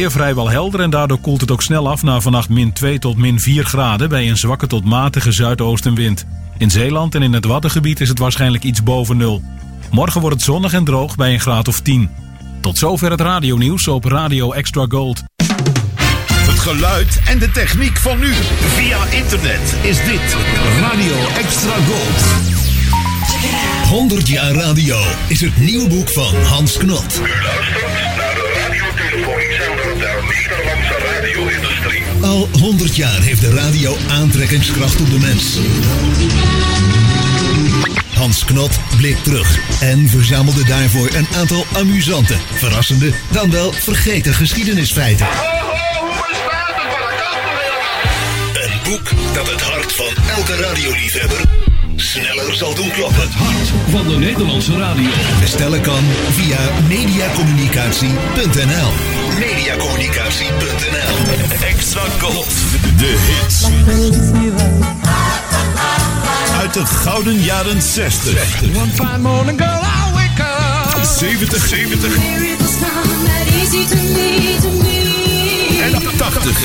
weer vrijwel helder en daardoor koelt het ook snel af naar vannacht min 2 tot min 4 graden bij een zwakke tot matige zuidoostenwind. In Zeeland en in het Waddengebied is het waarschijnlijk iets boven nul. Morgen wordt het zonnig en droog bij een graad of 10. Tot zover het radionieuws op Radio Extra Gold. Het geluid en de techniek van nu. Via internet is dit Radio Extra Gold. 100 jaar radio is het nieuwe boek van Hans Knot. U luistert Al 100 jaar heeft de radio aantrekkingskracht op de mens. Hans Knot bleek terug en verzamelde daarvoor een aantal amusante, verrassende, dan wel vergeten geschiedenisfeiten. Een boek dat het hart van elke radioliefhebber sneller zal doen kloppen. Het hart van de Nederlandse radio. Bestellen kan via mediacommunicatie.nl. Mediacommunicatie.nl. Extra Gold. De hits. Uit de gouden jaren 60. One fine morning, girl, I wake up. 70, 70 en 80.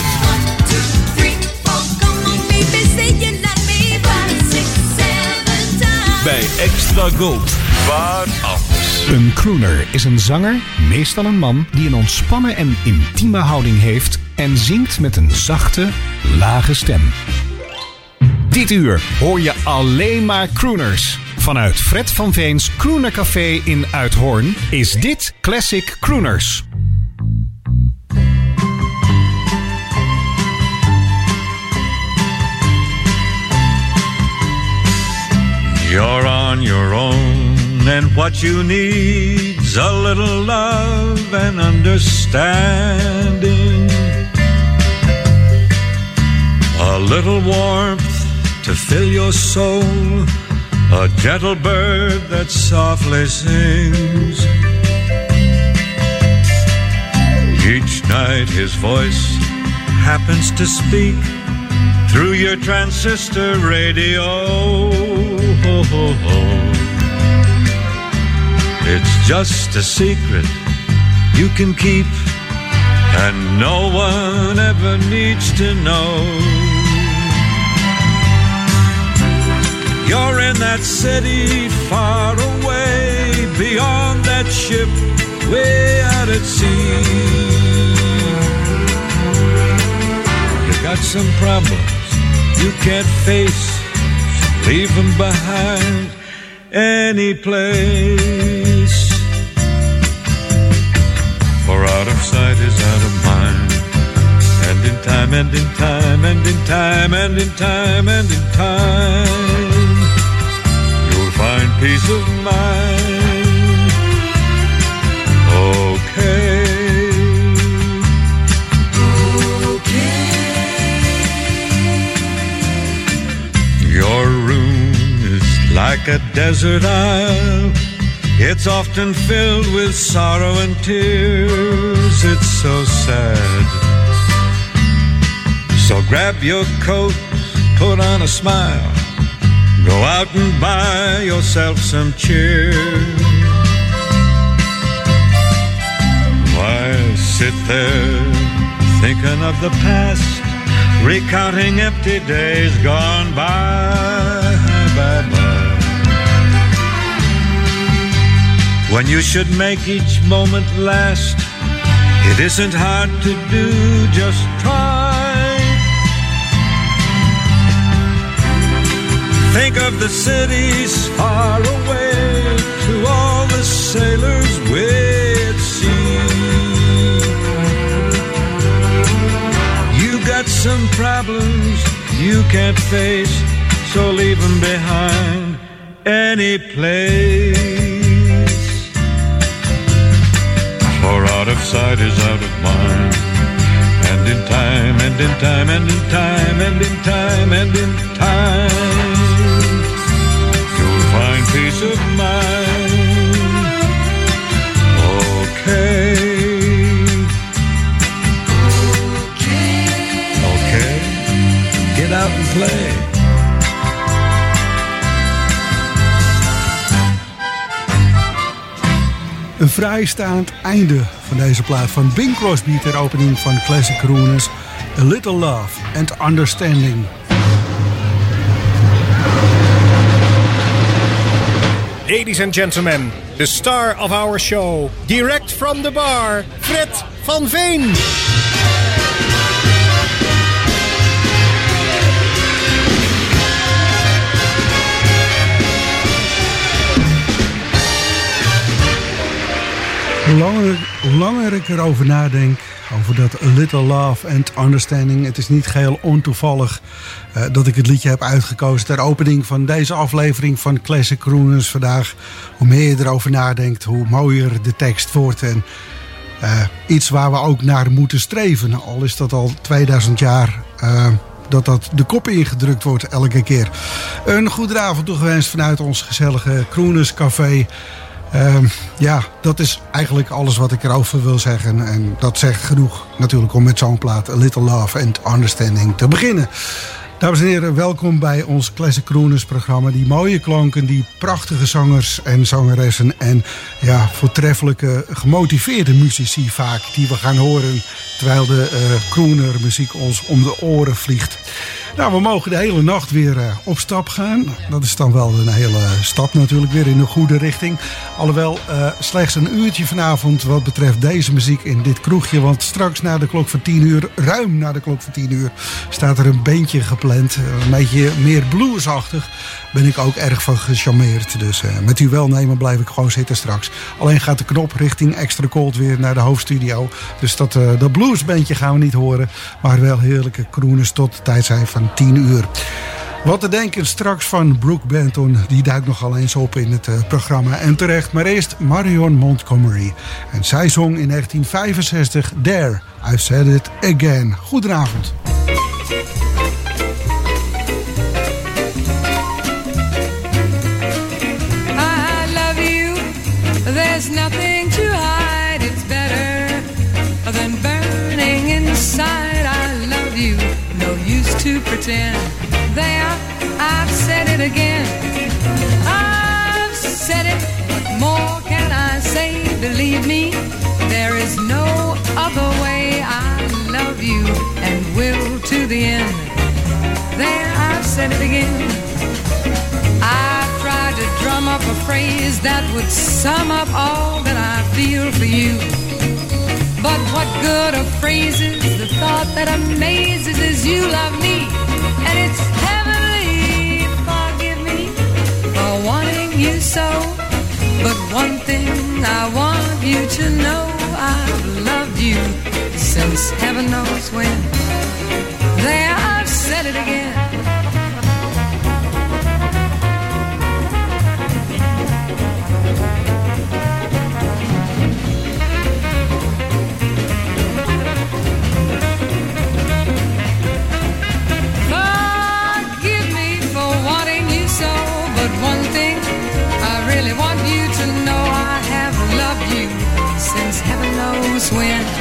Bij Extra Gold. Waar anders? Een crooner is een zanger, meestal een man, die een ontspannen en intieme houding heeft en zingt met een zachte, lage stem. Dit uur hoor je alleen maar crooners. Vanuit Fred van Veens Crooner Café in Uithoorn is dit Classic Crooners. And what you need's a little love and understanding. A little warmth to fill your soul, a gentle bird that softly sings. Each night his voice happens to speak through your transistor radio. It's just a secret you can keep, and no one ever needs to know. You're in that city far away, beyond that ship, way out at sea. You got some problems you can't face, leave them behind any place. For out of sight is out of mind. And in time, and in time, and in time, and in time, and in time, you'll find peace of mind. Okay. Okay. Your room is like a desert isle. It's often filled with sorrow and tears. It's so sad. So grab your coat, put on a smile. Go out and buy yourself some cheer. Why sit there thinking of the past, recounting empty days gone by, When you should make each moment last, it isn't hard to do, just try. Think of the cities far away, to all the sailors way at sea. You got some problems you can't face, so leave them behind any place. For out of sight is out of mind. And in time, and in time, and in time, and in time, and in time, you'll find peace of mind. Okay. Okay. Get out and play. vrijstaand einde van deze plaat van Bing Crosby ter opening van Classic Crooners. A Little Love and Understanding. Ladies and gentlemen, the star of our show, direct from the bar, Fred van Veen. Hoe langer, ik erover nadenk, over dat Little Love and Understanding. Het is niet geheel ontoevallig uh, dat ik het liedje heb uitgekozen ter opening van deze aflevering van Classic Crooners vandaag. Hoe meer je erover nadenkt, hoe mooier de tekst wordt. En uh, iets waar we ook naar moeten streven. Al is dat al 2000 jaar. Uh, dat dat de kop ingedrukt wordt elke keer. Een goede avond toegewenst vanuit ons gezellige Crooners Café. Uh, ja, dat is eigenlijk alles wat ik erover wil zeggen. En dat zegt genoeg natuurlijk om met zo'n plaat A Little Love and Understanding te beginnen. Dames en heren, welkom bij ons Classic Crooners programma. Die mooie klanken, die prachtige zangers en zangeressen... en ja, voortreffelijke, gemotiveerde muzici vaak... die we gaan horen terwijl de uh, crooner muziek ons om de oren vliegt. Nou, we mogen de hele nacht weer uh, op stap gaan. Dat is dan wel een hele stap natuurlijk, weer in de goede richting. Alhoewel uh, slechts een uurtje vanavond wat betreft deze muziek in dit kroegje. Want straks na de klok van 10 uur, ruim na de klok van 10 uur, staat er een beentje gepland. Een beetje meer bluesachtig. Ben ik ook erg van gecharmeerd. Dus uh, met uw welnemen blijf ik gewoon zitten straks. Alleen gaat de knop richting Extra Cold weer naar de hoofdstudio. Dus dat, dat bluesbandje gaan we niet horen. Maar wel heerlijke crooners tot de tijd zijn van 10 uur. Wat te denken straks van Brooke Benton, die duikt nogal eens op in het uh, programma. En terecht, maar eerst Marion Montgomery. En zij zong in 1965 There, I've Said It Again. Goedenavond. I love you, there's nothing said it again. I tried to drum up a phrase that would sum up all that I feel for you. But what good are phrases? The thought that amazes is you love me, and it's heavenly. Forgive me for wanting you so. But one thing I want you to know I've loved you since heaven knows when. There, I've said it again. Knows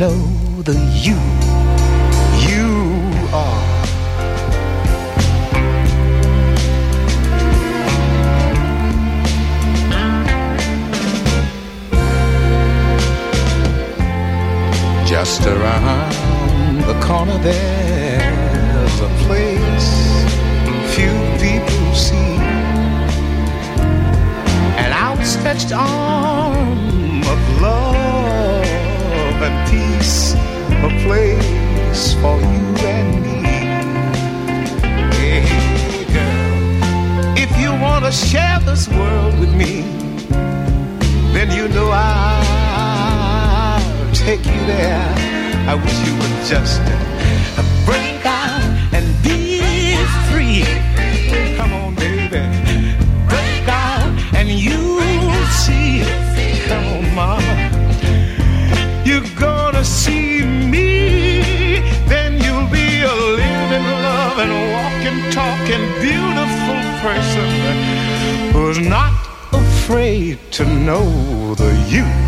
know the you take you there. I wish you would just break out and be free. Come on baby. Break out and you'll see. Come on mama. You're gonna see me. Then you'll be a living, loving, walking, talking Beautiful person. Who's not afraid to know the you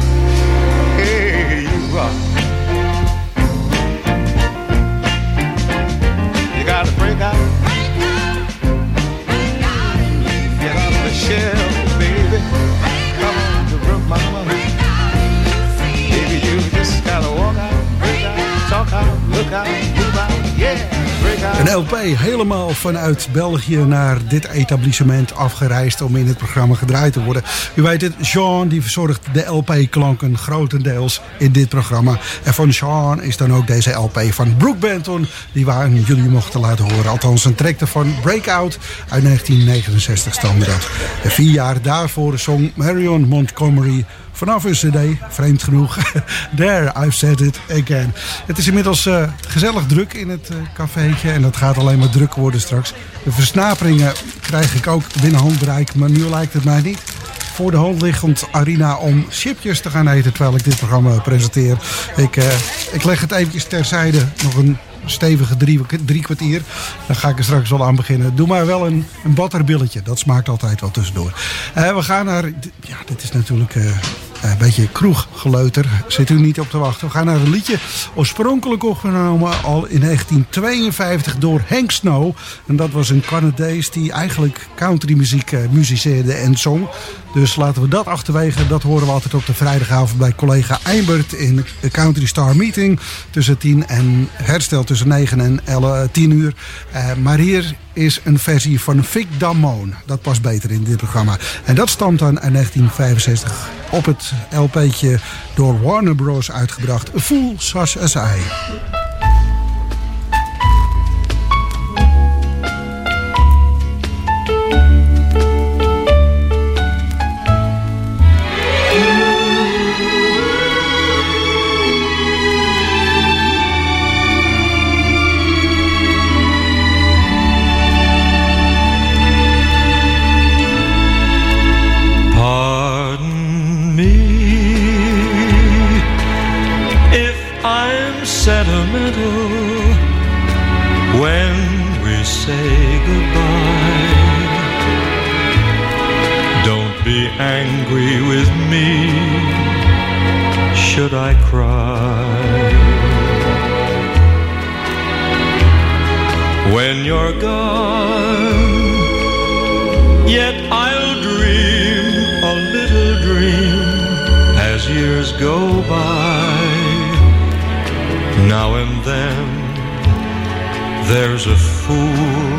Een LP helemaal vanuit België naar dit etablissement afgereisd om in het programma gedraaid te worden. U weet het, Sean die verzorgt de LP-klanken grotendeels in dit programma. En van Sean is dan ook deze LP van Brooke Benton die we aan jullie mochten laten horen. Althans een track van Breakout uit 1969 stamde dat. En vier jaar daarvoor zong Marion Montgomery vanaf een cd, vreemd genoeg. There, I've said it again. Het is inmiddels uh, gezellig druk in het uh, cafeetje en dat gaat alleen maar druk worden straks. De versnaperingen krijg ik ook binnen handbereik, maar nu lijkt het mij niet. Voor de hand liggend Arina om chipjes te gaan eten terwijl ik dit programma presenteer. Ik, uh, ik leg het eventjes terzijde, nog een stevige drie, drie kwartier. Dan ga ik er straks wel aan beginnen. Doe maar wel een, een batterbilletje. Dat smaakt altijd wel tussendoor. Uh, we gaan naar... Ja, dit is natuurlijk... een beetje kroeggeleuter. Zit u niet op te wachten. We gaan naar een liedje oorspronkelijk opgenomen al in 1952 door Hank Snow. En dat was een Canadees die eigenlijk countrymuziek uh, muziceerde en zong. Dus laten we dat achterwege. Dat horen we altijd op de vrijdagavond bij collega Eimbert in de Country Star Meeting. Tussen 10 en herstel tussen 9 en 11, 10 uur. Uh, maar hier is een versie van Vic Damone. Dat past beter in dit programma. En dat stamt dan uit 1965 op het LP'tje door Warner Bros. uitgebracht. Fool Such As I. be angry with me, should I cry? When you're gone, yet I'll dream a little dream as years go by. Now and then there's a fool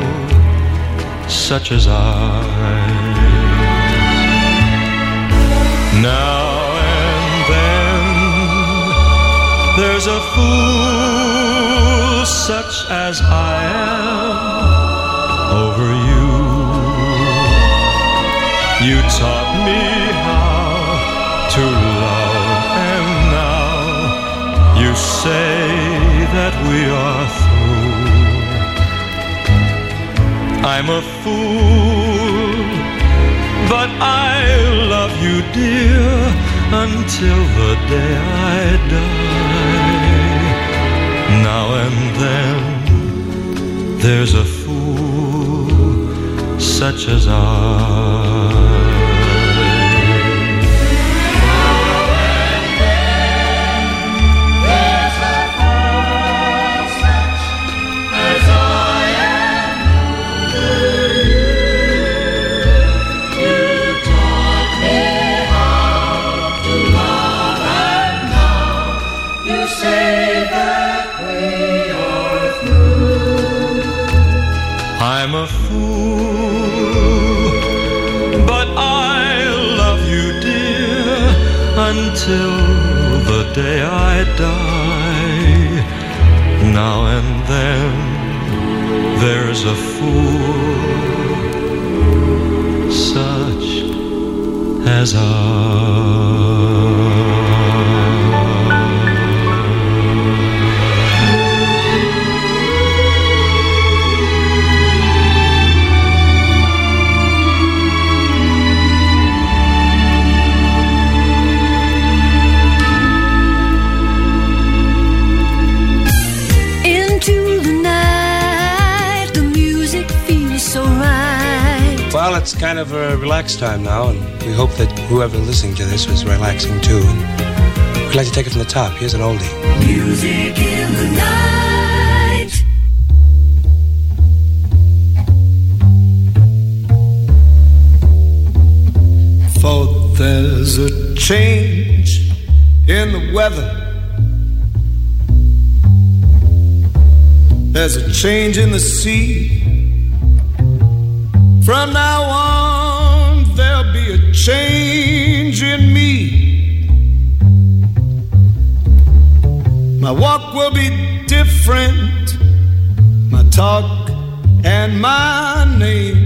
such as I. there's a fool such as I am over you. You taught me how to love, and now you say that we are through. I'm a fool, but I love you, dear, until the day I die. Now and then there's a fool such as I. until the day I die. Now and then there's a fool such as Into Well, it's kind of a relaxed time now, and we hope that whoever listening to this was relaxing too. And we'd like to take it from the top. Here's an oldie. Music in the night. For there's a change in the weather. There's a change in the sea. From now on, there'll be a change in me. My walk will be different, my talk and my name.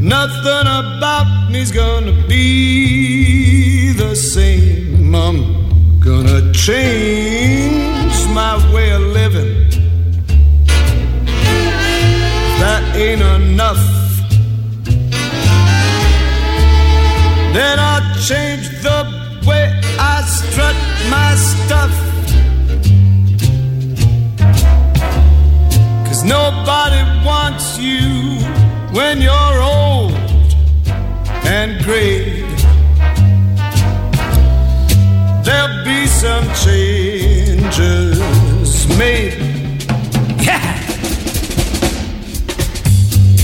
Nothing about me's gonna be the same. I'm gonna change my way of living. That ain't enough. Then I'll change the way I strut my stuff. Cause nobody wants you when you're old and gray. There'll be some changes made.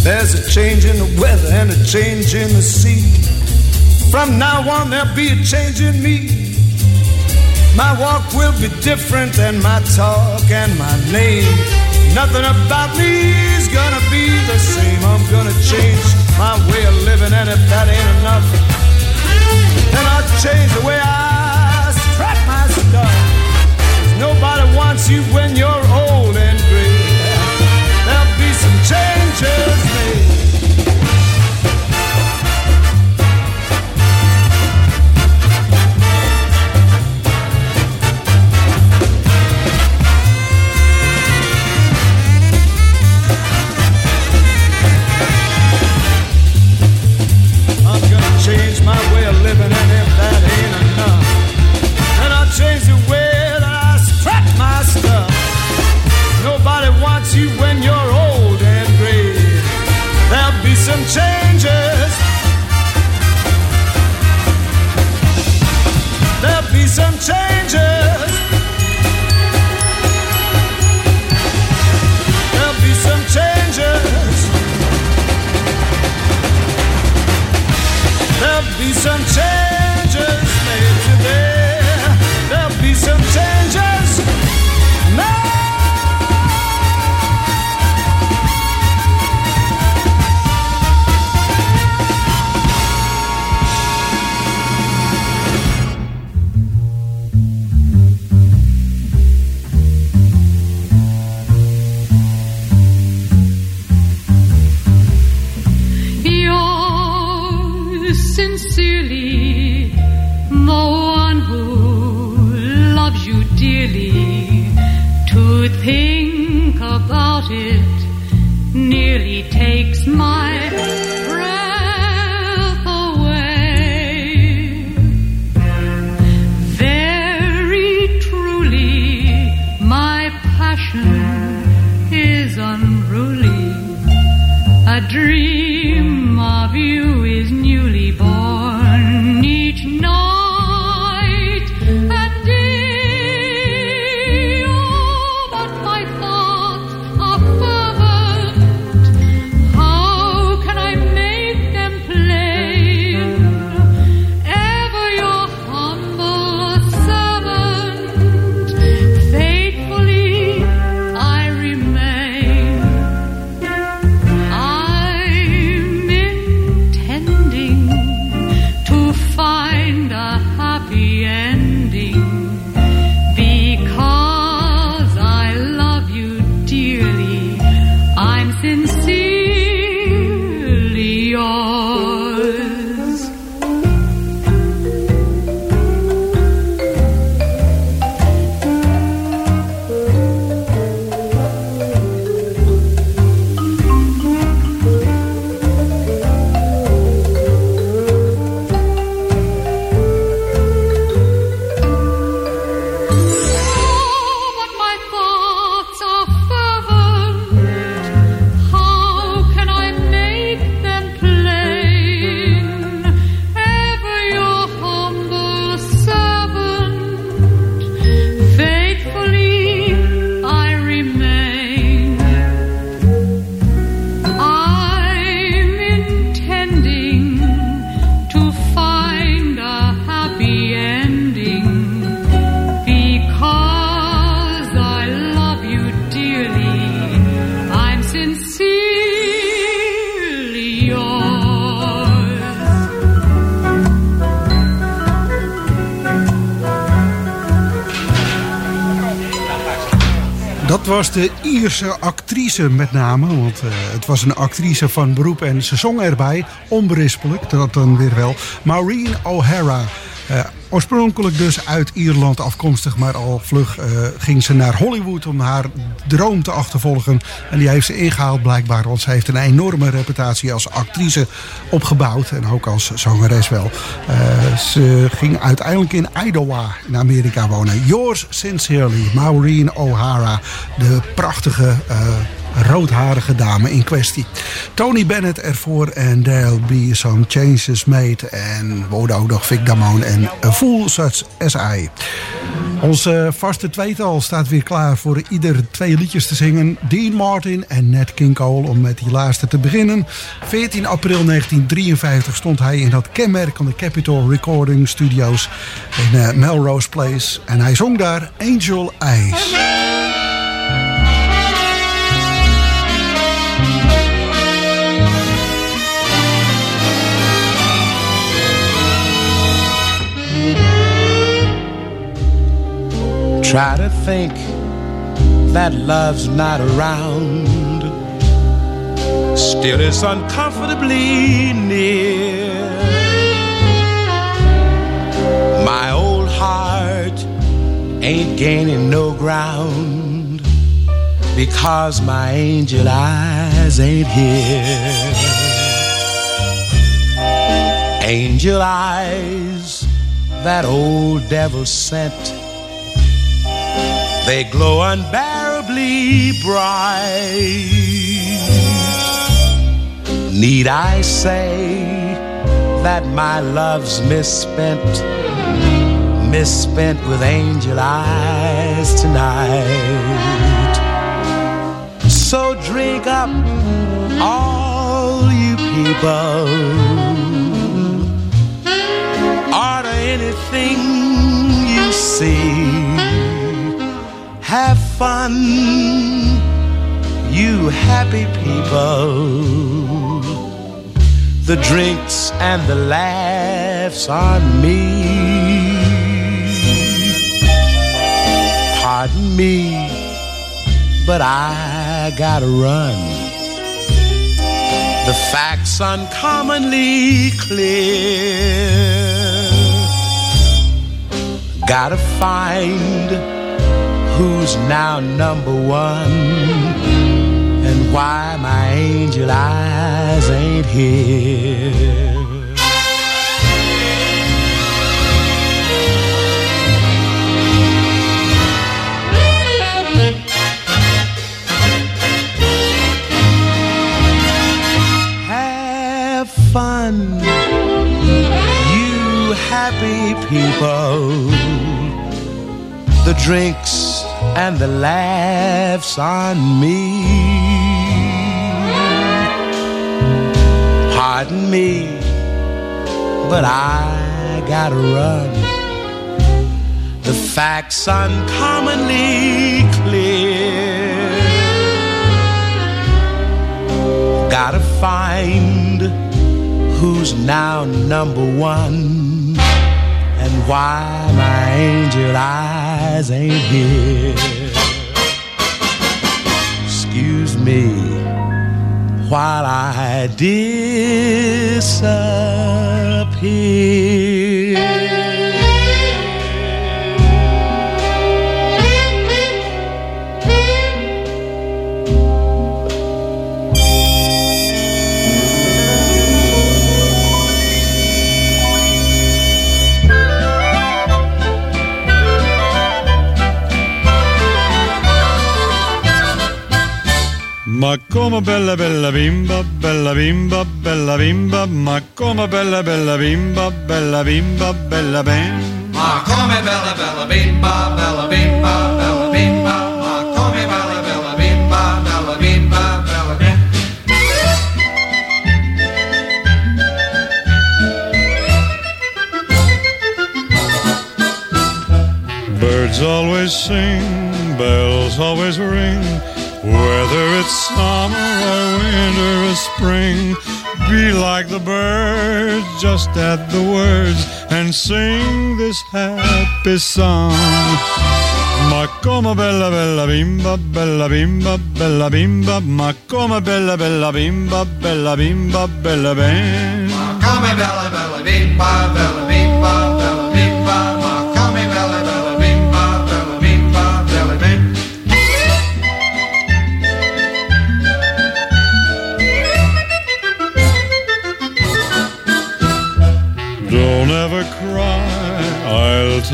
There's a change in the weather and a change in the sea. From now on, there'll be a change in me. My walk will be different than my talk and my name. Nothing about me is gonna be the same. I'm gonna change my way of living, and if that ain't enough, then I'll change the way I strap my stuff. nobody wants you when you're Dat was de Ierse actrice met name. Want uh, het was een actrice van beroep en ze zong erbij. Onberispelijk, dat dan weer wel. Maureen O'Hara. Uh, oorspronkelijk dus uit Ierland afkomstig, maar al vlug uh, ging ze naar Hollywood om haar droom te achtervolgen. En die heeft ze ingehaald blijkbaar, want ze heeft een enorme reputatie als actrice opgebouwd. En ook als zangeres wel. Uh, ze ging uiteindelijk in Idaho in Amerika wonen. Yours sincerely, Maureen O'Hara, de prachtige roodharige dame in kwestie. Tony Bennett ervoor en there'll be some changes made. En we hoorden ook nog Vic Damone en A Fool Such As I. Onze vaste tweetal staat weer klaar voor ieder twee liedjes te zingen. Dean Martin en Nat King Cole om met die laatste te beginnen. 14 april 1953 stond hij in dat kenmerkende Capitol Recording Studios in uh, Melrose Place. En hij zong daar Angel Eyes. Try to think that love's not around. Still, it's uncomfortably near. My old heart ain't gaining no ground because my angel eyes ain't here. Angel eyes, that old devil sent they glow unbearably bright. Need I say that my love's misspent, misspent with angel eyes tonight? So drink up, all you people. Order anything you see have fun, you happy people. The drinks and the laughs on me. Pardon me, but I gotta run. The facts uncommonly clear. Gotta find who's now number one and why my angel eyes ain't here. Have fun, you happy people. The drinks and the laughs on me. Pardon me, but I gotta run. The facts uncommonly clear. Gotta find who's now number one and why my angel eyes ain't here. Excuse me while I disappear. Ma come bella bella bimba, bella bimba, bella bimba, ma come bella bella bimba, bella bimba, bella ben. Ma come bella bella bimba, bella bimba, bella bimba, ma come bella bella bimba, bella bimba, bella ben. Birds always sing, bells always ring. Whether it's summer or winter or spring, be like the birds, just add the words and sing this happy song. Ma come bella bella bimba, bella bimba, bella bimba, ma come bella bella bimba, bella bimba, bella bimba. Come bella bella bimba, bella bimba,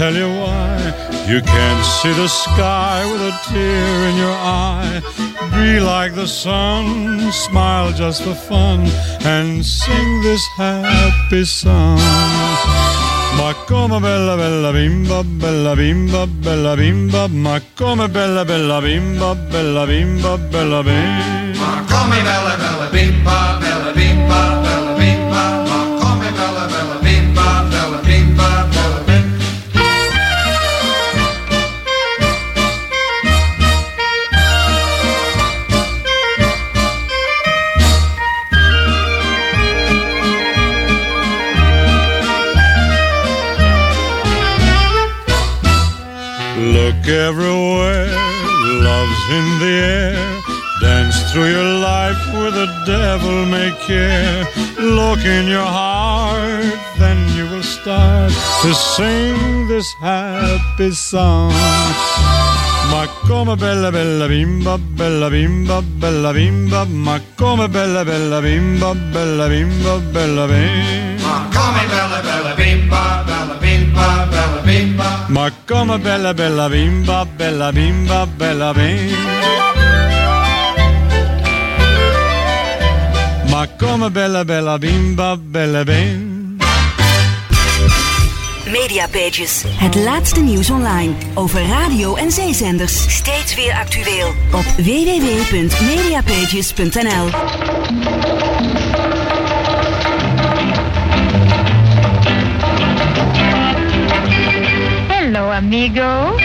tell you why. You can't see the sky with a tear in your eye. Be like the sun, smile just for fun, and sing this happy song. Ma come bella bella bimba, bella bimba, bella bimba, ma come bella bella bimba, bella bimba, bella bimba. Ma Come bella bella bimba, bella bimba, Everywhere, love's in the air. Dance through your life with the devil may care. Look in your heart, then you will start to sing this happy song. Ma come bella bella bimba, bella bimba, bella bimba, ma come bella bella bimba, bella bimba, bella bimba. Ma Come bella bella bimba, bella. Ma come bella bella bimba, bella bimba, bella bimba. Ma come bella bella bimba, bella bimba. Mediapages. Het laatste nieuws online over radio en zeezenders. Steeds weer actueel. Op www.mediapages.nl amigo.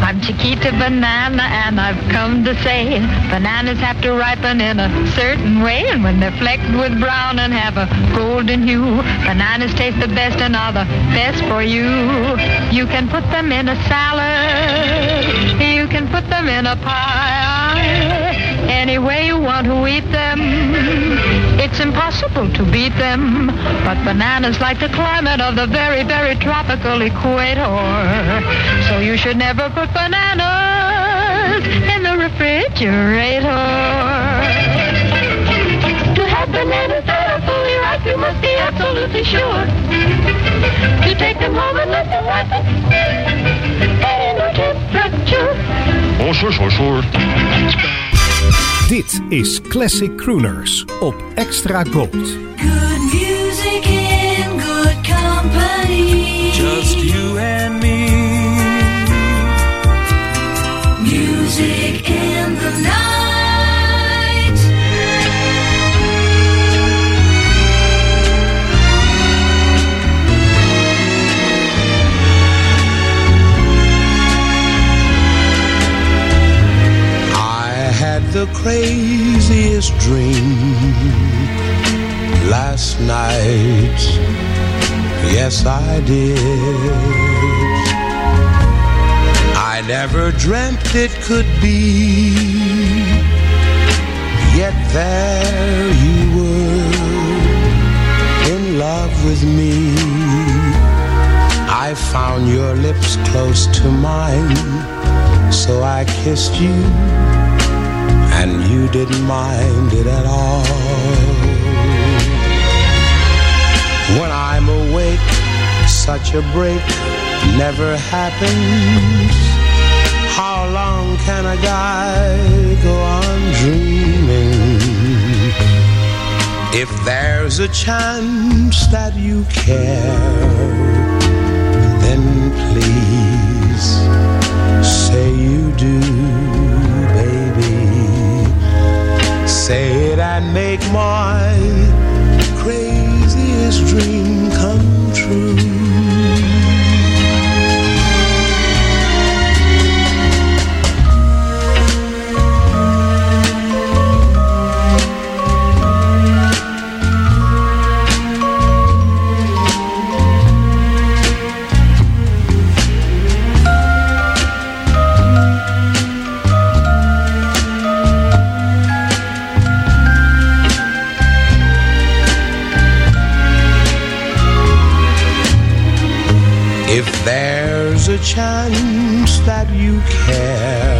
I'm Chiquita Banana, and I've come to say bananas have to ripen in a certain way, and when they're flecked with brown and have a golden hue, bananas taste the best and are the best for you. You can put them in a salad, you can put them in a pie, any way you want to eat them. It's impossible to beat them, but bananas like the climate of the very, very tropical equator. So you should never put bananas in the refrigerator. To have bananas that are fully ripe, you must be absolutely sure to take them home and let them ripen at temperature. Oh, sure, sure, sure. Dit is Classic Crooners op Extra Gold. The craziest dream last night. Yes, I did. I never dreamt it could be. Yet there you were in love with me. I found your lips close to mine, so I kissed you, and you didn't mind it at all. When I'm awake, such a break never happens. How long can a guy go on dreaming? If there's a chance that you care, then please say you do, Say it and make my craziest dream come true. Chance that you care,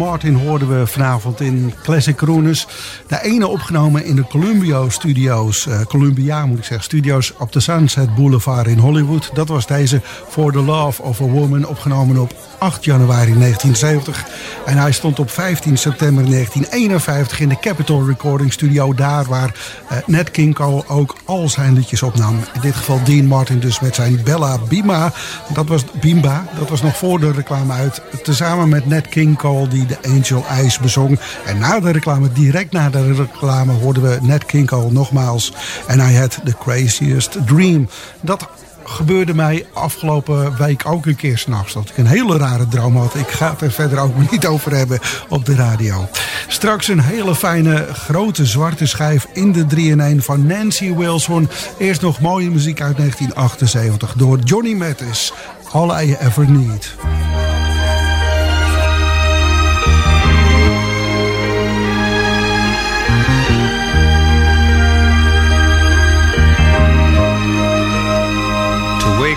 Martin hoorden we vanavond in Classic Crooners. De ene opgenomen in de Columbia Studios, eh, Columbia moet ik zeggen, studios op de Sunset Boulevard in Hollywood. Dat was deze For the Love of a Woman, opgenomen op 8 januari 1970. En hij stond op 15 september 1951 in de Capitol Recording Studio, daar waar eh, Nat King Cole ook al zijn liedjes opnam. In dit geval Dean Martin dus met zijn Bella Bima. Dat was Bimba, dat was nog voor de reclame uit. Tezamen met Nat King Cole die de Angel Eyes bezong. En na de reclame, direct na de reclame, hoorden we Nat King nogmaals. En hij had The Craziest Dream. Dat gebeurde mij afgelopen week ook een keer s'nachts. Dat ik een hele rare droom had. Ik ga het er verder ook niet over hebben op de radio. Straks een hele fijne grote zwarte schijf in de 3-in-1 van Nancy Wilson. Eerst nog mooie muziek uit 1978 door Johnny Mathis. All I Ever Need.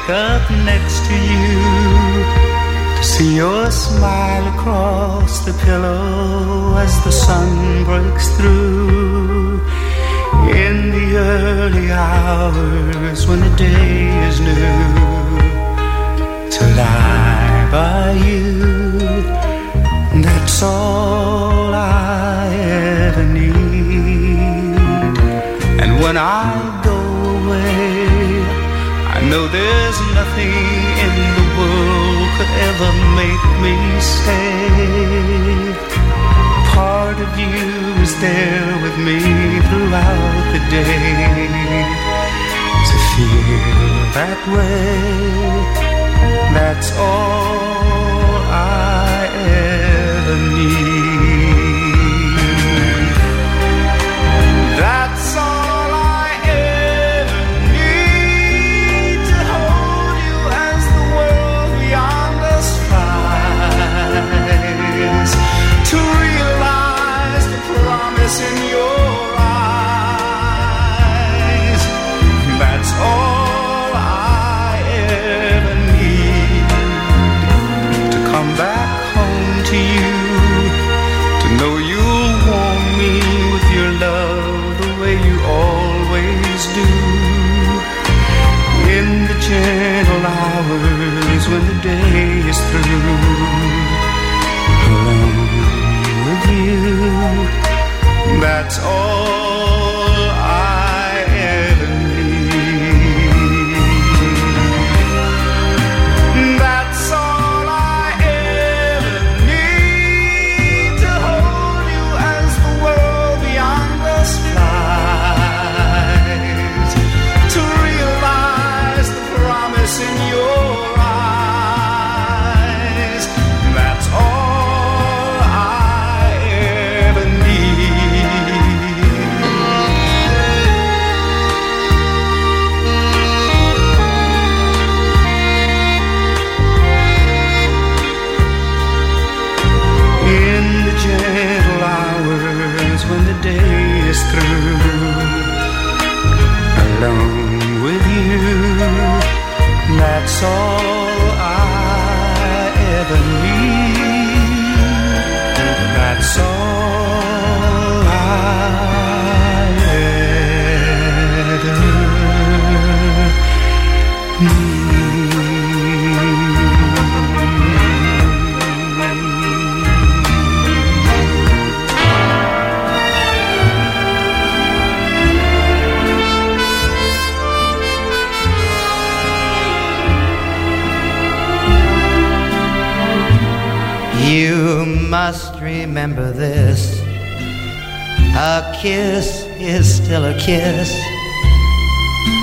Wake up next to you, to see your smile across the pillow as the sun breaks through. In the early hours when the day is new, to lie by you, that's all I ever need. And when I there's nothing in the world could ever make me say. Part of you is there with me throughout the day. To feel that way, that's all I ever need.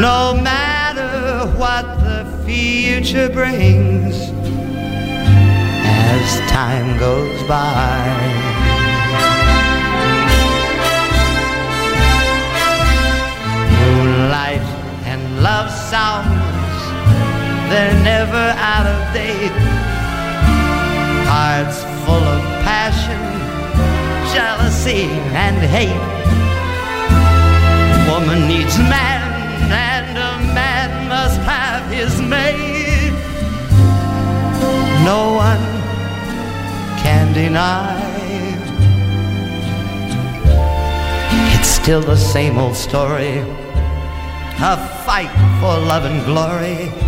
No matter what the future brings as time goes by. Moonlight and love songs, they're never out of date hearts full of passion, jealousy, and hate. Woman needs man, and a man must have his mate. No one can deny. It's still the same old story. A fight for love and glory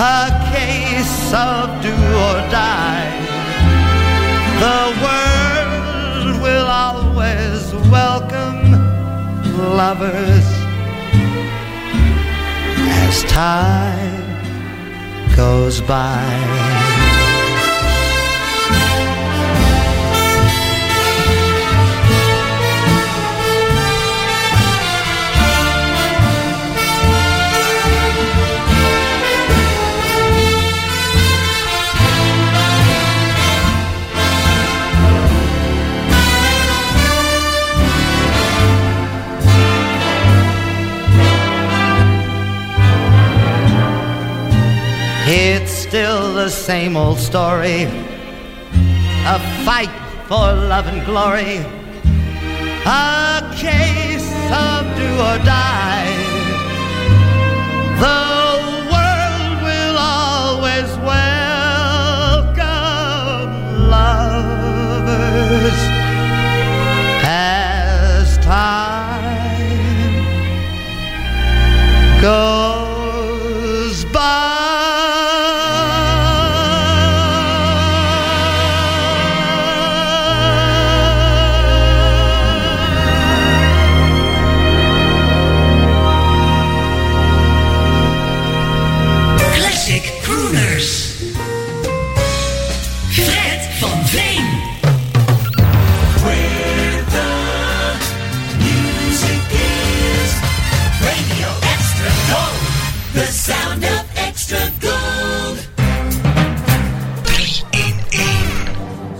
a case of do or die. The world will always welcome lovers as time goes by. Same old story. A fight for love and glory. A case of do or die. goes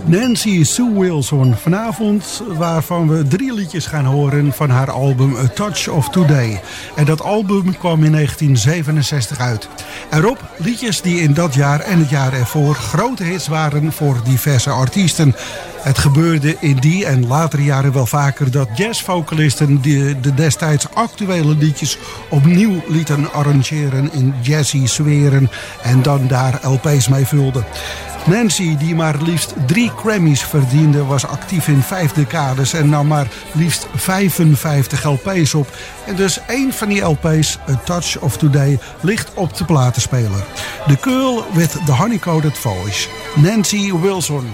Nancy Sue Wilson. Vanavond waarvan we drie liedjes gaan horen van haar album A Touch of Today. En dat album kwam in 1967 uit. Erop liedjes die in dat jaar en het jaar ervoor grote hits waren voor diverse artiesten. Het gebeurde in die en latere jaren wel vaker dat jazzvocalisten de, de destijds actuele liedjes opnieuw lieten arrangeren in jazzy sferen en dan daar LP's mee vulden. Nancy, die maar liefst drie Grammys verdiende, was actief in vijf decades en nam maar liefst 55 LP's op. En dus één van die LP's, A Touch of Today, ligt op de platenspeler. The Girl with the Honeycoated Voice, Nancy Wilson.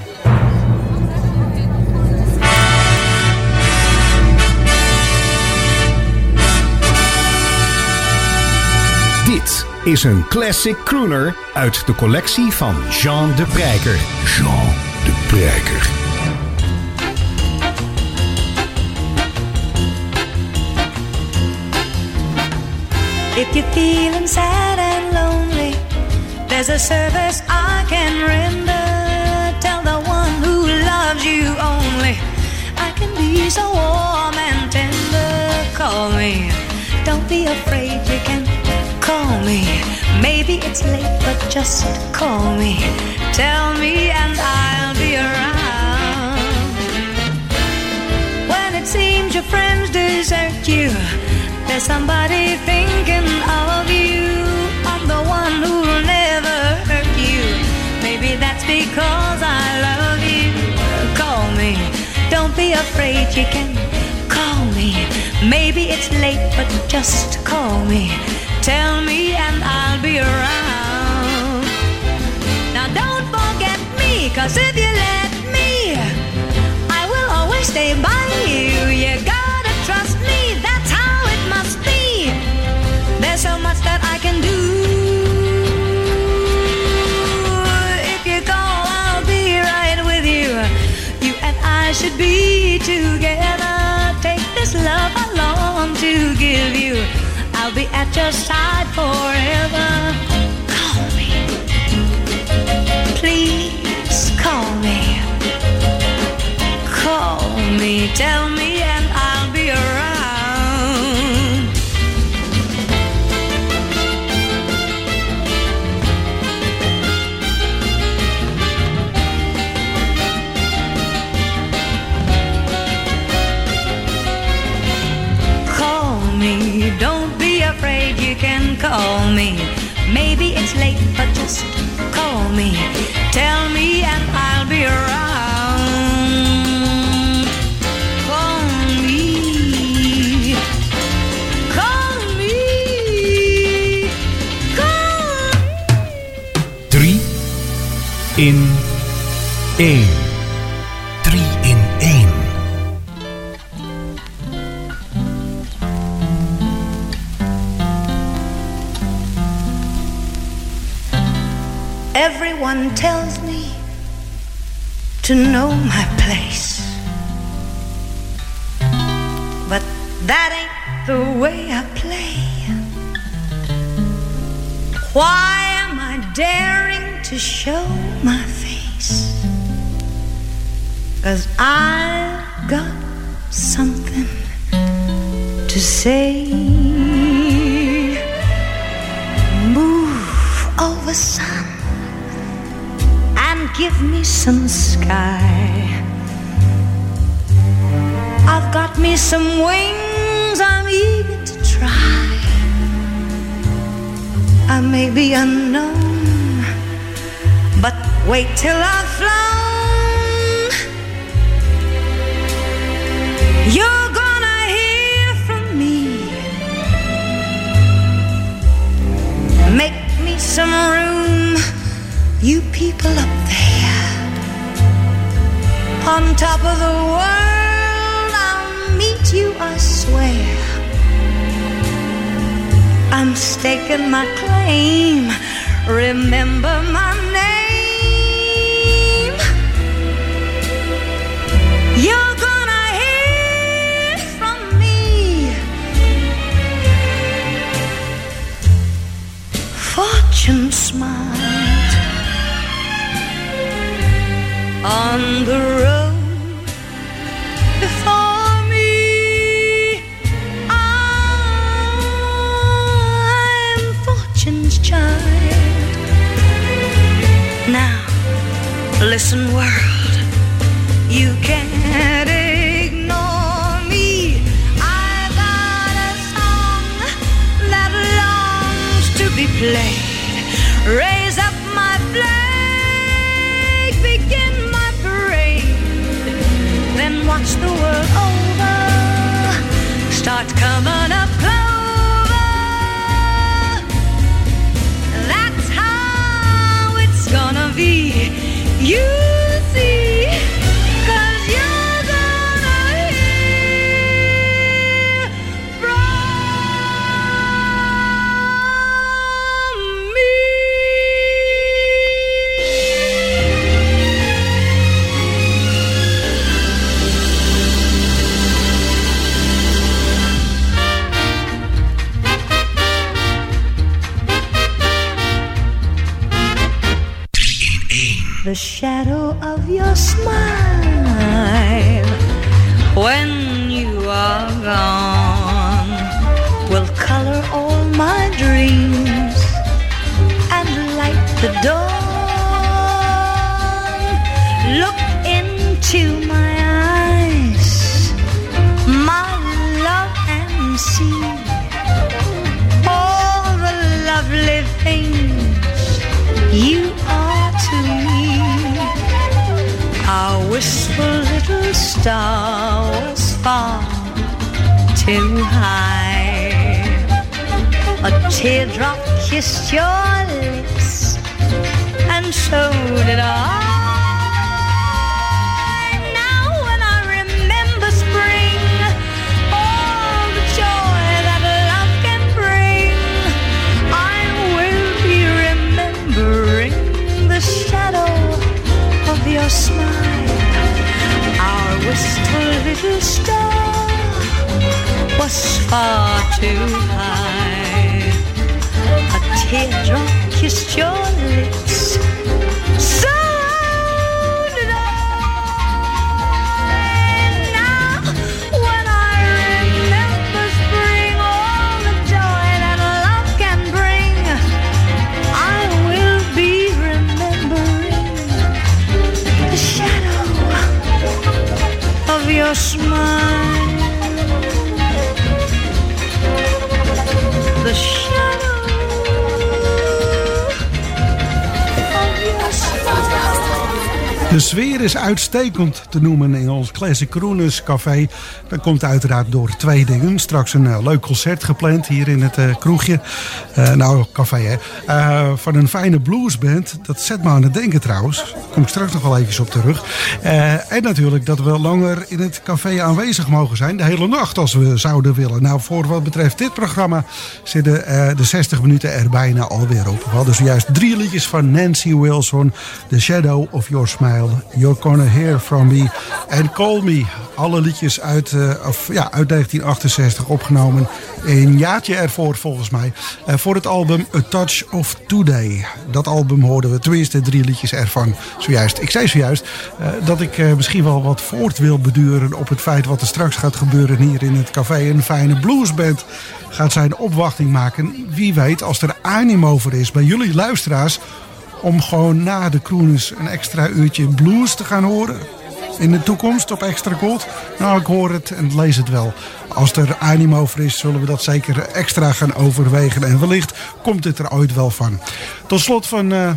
Is een classic crooner uit de collectie van Jean de Prijker. Jean de Prijker. If you're feeling sad and lonely, there's a service I can render. Tell the one who loves you only. I can be so warm and tender. Call me. Don't be afraid, you can call me. Maybe it's late, but just call me. Tell me, and I'll be around. When it seems your friends desert you, there's somebody thinking of you. I'm the one who'll never hurt you. Maybe that's because I love you. Call me. Don't be afraid, you can call me. Maybe it's late, but just call me. Tell me, and I'll be around. Now don't forget me, cause if you let me, I will always stay by you. You gotta trust me, that's how it must be. There's so much that I can do. If you call, I'll be right with you. You and I should be together. Be at your side forever. Call me. Please call me. Call me. Tell me, me. Tell me, and I'll be around. To know my place. But that ain't the way I play. Why am I daring to show my face? Cause I've got something to say. Move over give me some sky. I've got me some wings, I'm eager to try. I may be unknown, but wait till I've flown. You're gonna hear from me Make me some room, you people up there. On top of the world, I'll meet you, I swear. I'm staking my claim. Remember my the road high. A teardrop kissed your lips, and so did I. Now, when I remember spring, all the joy that love can bring, I will be remembering the shadow of your smile. Our wistful little star was far too high. A teardrop kissed your lips. So did I. Now, when I remember spring, all the joy that love can bring, I will be remembering the shadow of your smile. De sfeer is uitstekend te noemen in ons Classic Crooners Café. Dat komt uiteraard door twee dingen. Straks een eh, leuk concert gepland hier in het eh, kroegje. Eh, nou, café hè. Van een fijne bluesband. Dat zet me aan het denken trouwens. Kom ik straks nog wel even op terug. En natuurlijk dat we langer in het café aanwezig mogen zijn. De hele nacht als we zouden willen. Nou, voor wat betreft dit programma zitten de 60 minuten er bijna alweer op. We hadden zojuist drie liedjes van Nancy Wilson. The Shadow of Your Smile. You're Gonna Hear From Me. En Call Me. Alle liedjes uit, eh, of, ja, uit 1968 opgenomen. Een jaartje ervoor volgens mij. Eh, voor het album A Touch of Today. Dat album hoorden we tenminste drie liedjes ervan zojuist. Ik zei zojuist eh, dat ik misschien wel wat voort wil beduren op het feit wat er straks gaat gebeuren hier in het café. Een fijne bluesband gaat zijn opwachting maken. Wie weet als er animo voor is bij jullie luisteraars om gewoon na de Kroeners een extra uurtje blues te gaan horen. In de toekomst op Extra Gold. Nou, ik hoor het en lees het wel. Als er animo voor is, zullen we dat zeker extra gaan overwegen. En wellicht komt het er ooit wel van. Tot slot van, eh,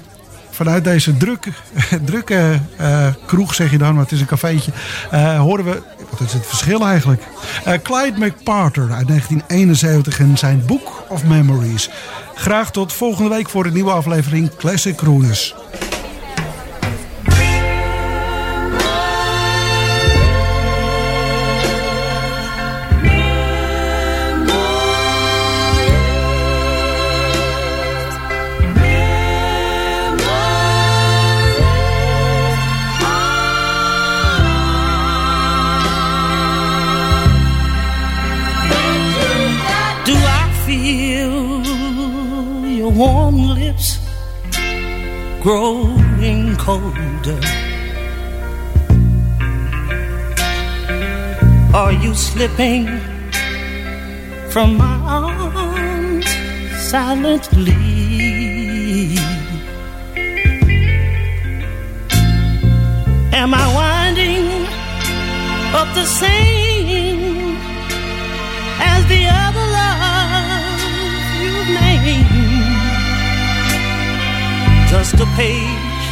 vanuit deze drukke, drukke eh, kroeg, zeg je dan, maar het is een cafeetje, eh, horen we, wat is het verschil eigenlijk? Eh, Clyde McParter uit 1971 en zijn Book of Memories. Graag tot volgende week voor een nieuwe aflevering Classic Crooners. Growing colder? Are you slipping from my arms silently? Am I winding up the same Just a page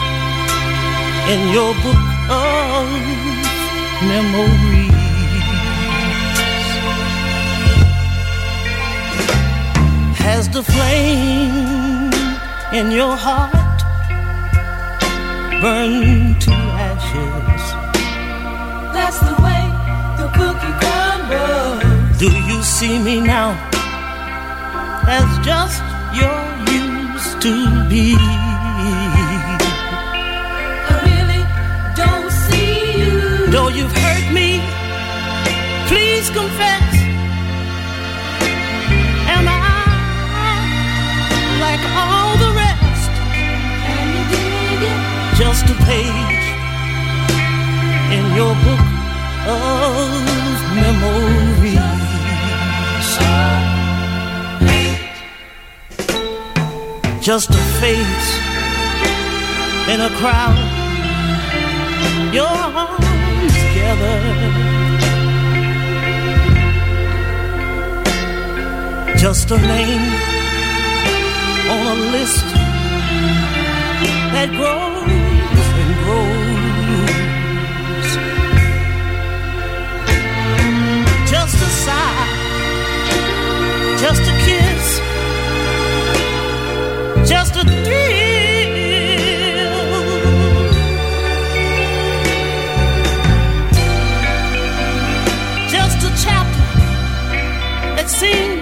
in your book of memories. Has the flame in your heart burned to ashes? That's the way the cookie crumbles. Do you see me now as just you're used to be? Confess. I like all the rest? Just a page in your book of memories. Just a face in a crowd, your arms together. Just a name on a list that grows and grows. Just a sigh, just a kiss, just a thrill. Just a chapter that seems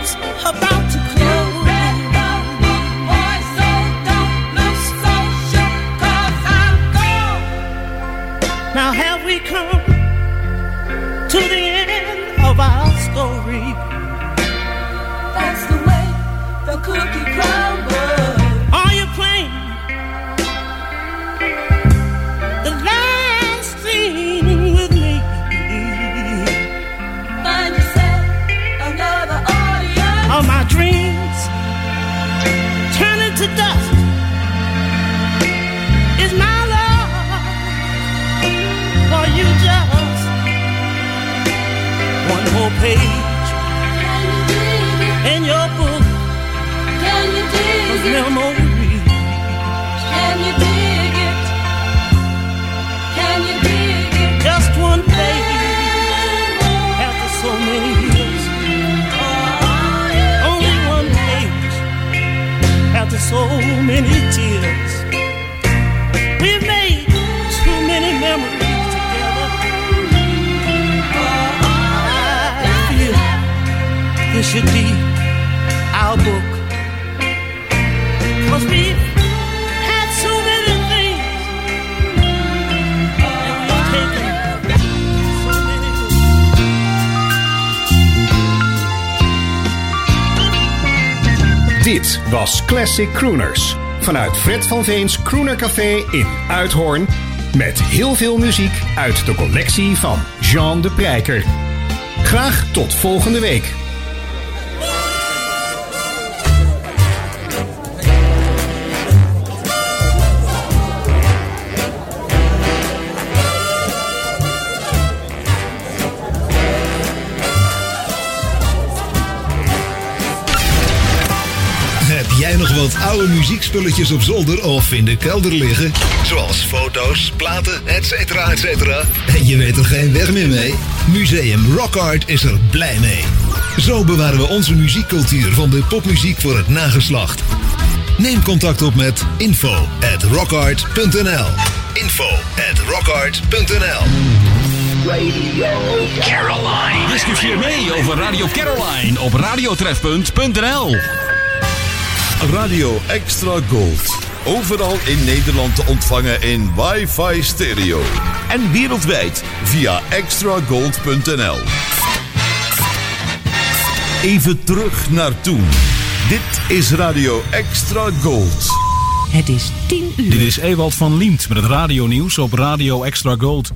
memories? Can you dig it? Can you dig it? Just one page after so many years. Only one page after so many tears. We've made too many memories together. I feel this should be Dit was Classic Crooners. Vanuit Fred van Veens Crooner Café in Uithoorn. Met heel veel muziek uit de collectie van Jean de Prijker. Graag tot volgende week. Wat oude muziekspulletjes op zolder of in de kelder liggen? Zoals foto's, platen, etc. etc. En je weet er geen weg meer mee? Museum Rock Art is er blij mee. Zo bewaren we onze muziekcultuur van de popmuziek voor het nageslacht. Neem contact op met info at rockart.nl info at rockart.nl Caroline. Discussieer mee over Radio Caroline op radiotrefpunt.nl. Radio Extra Gold. Overal in Nederland te ontvangen in wifi stereo. En wereldwijd via extragold.nl. Even terug naar toen. Dit is Radio Extra Gold. Het is 10 uur. Dit is Ewald van Liemt met het radionieuws op Radio Extra Gold.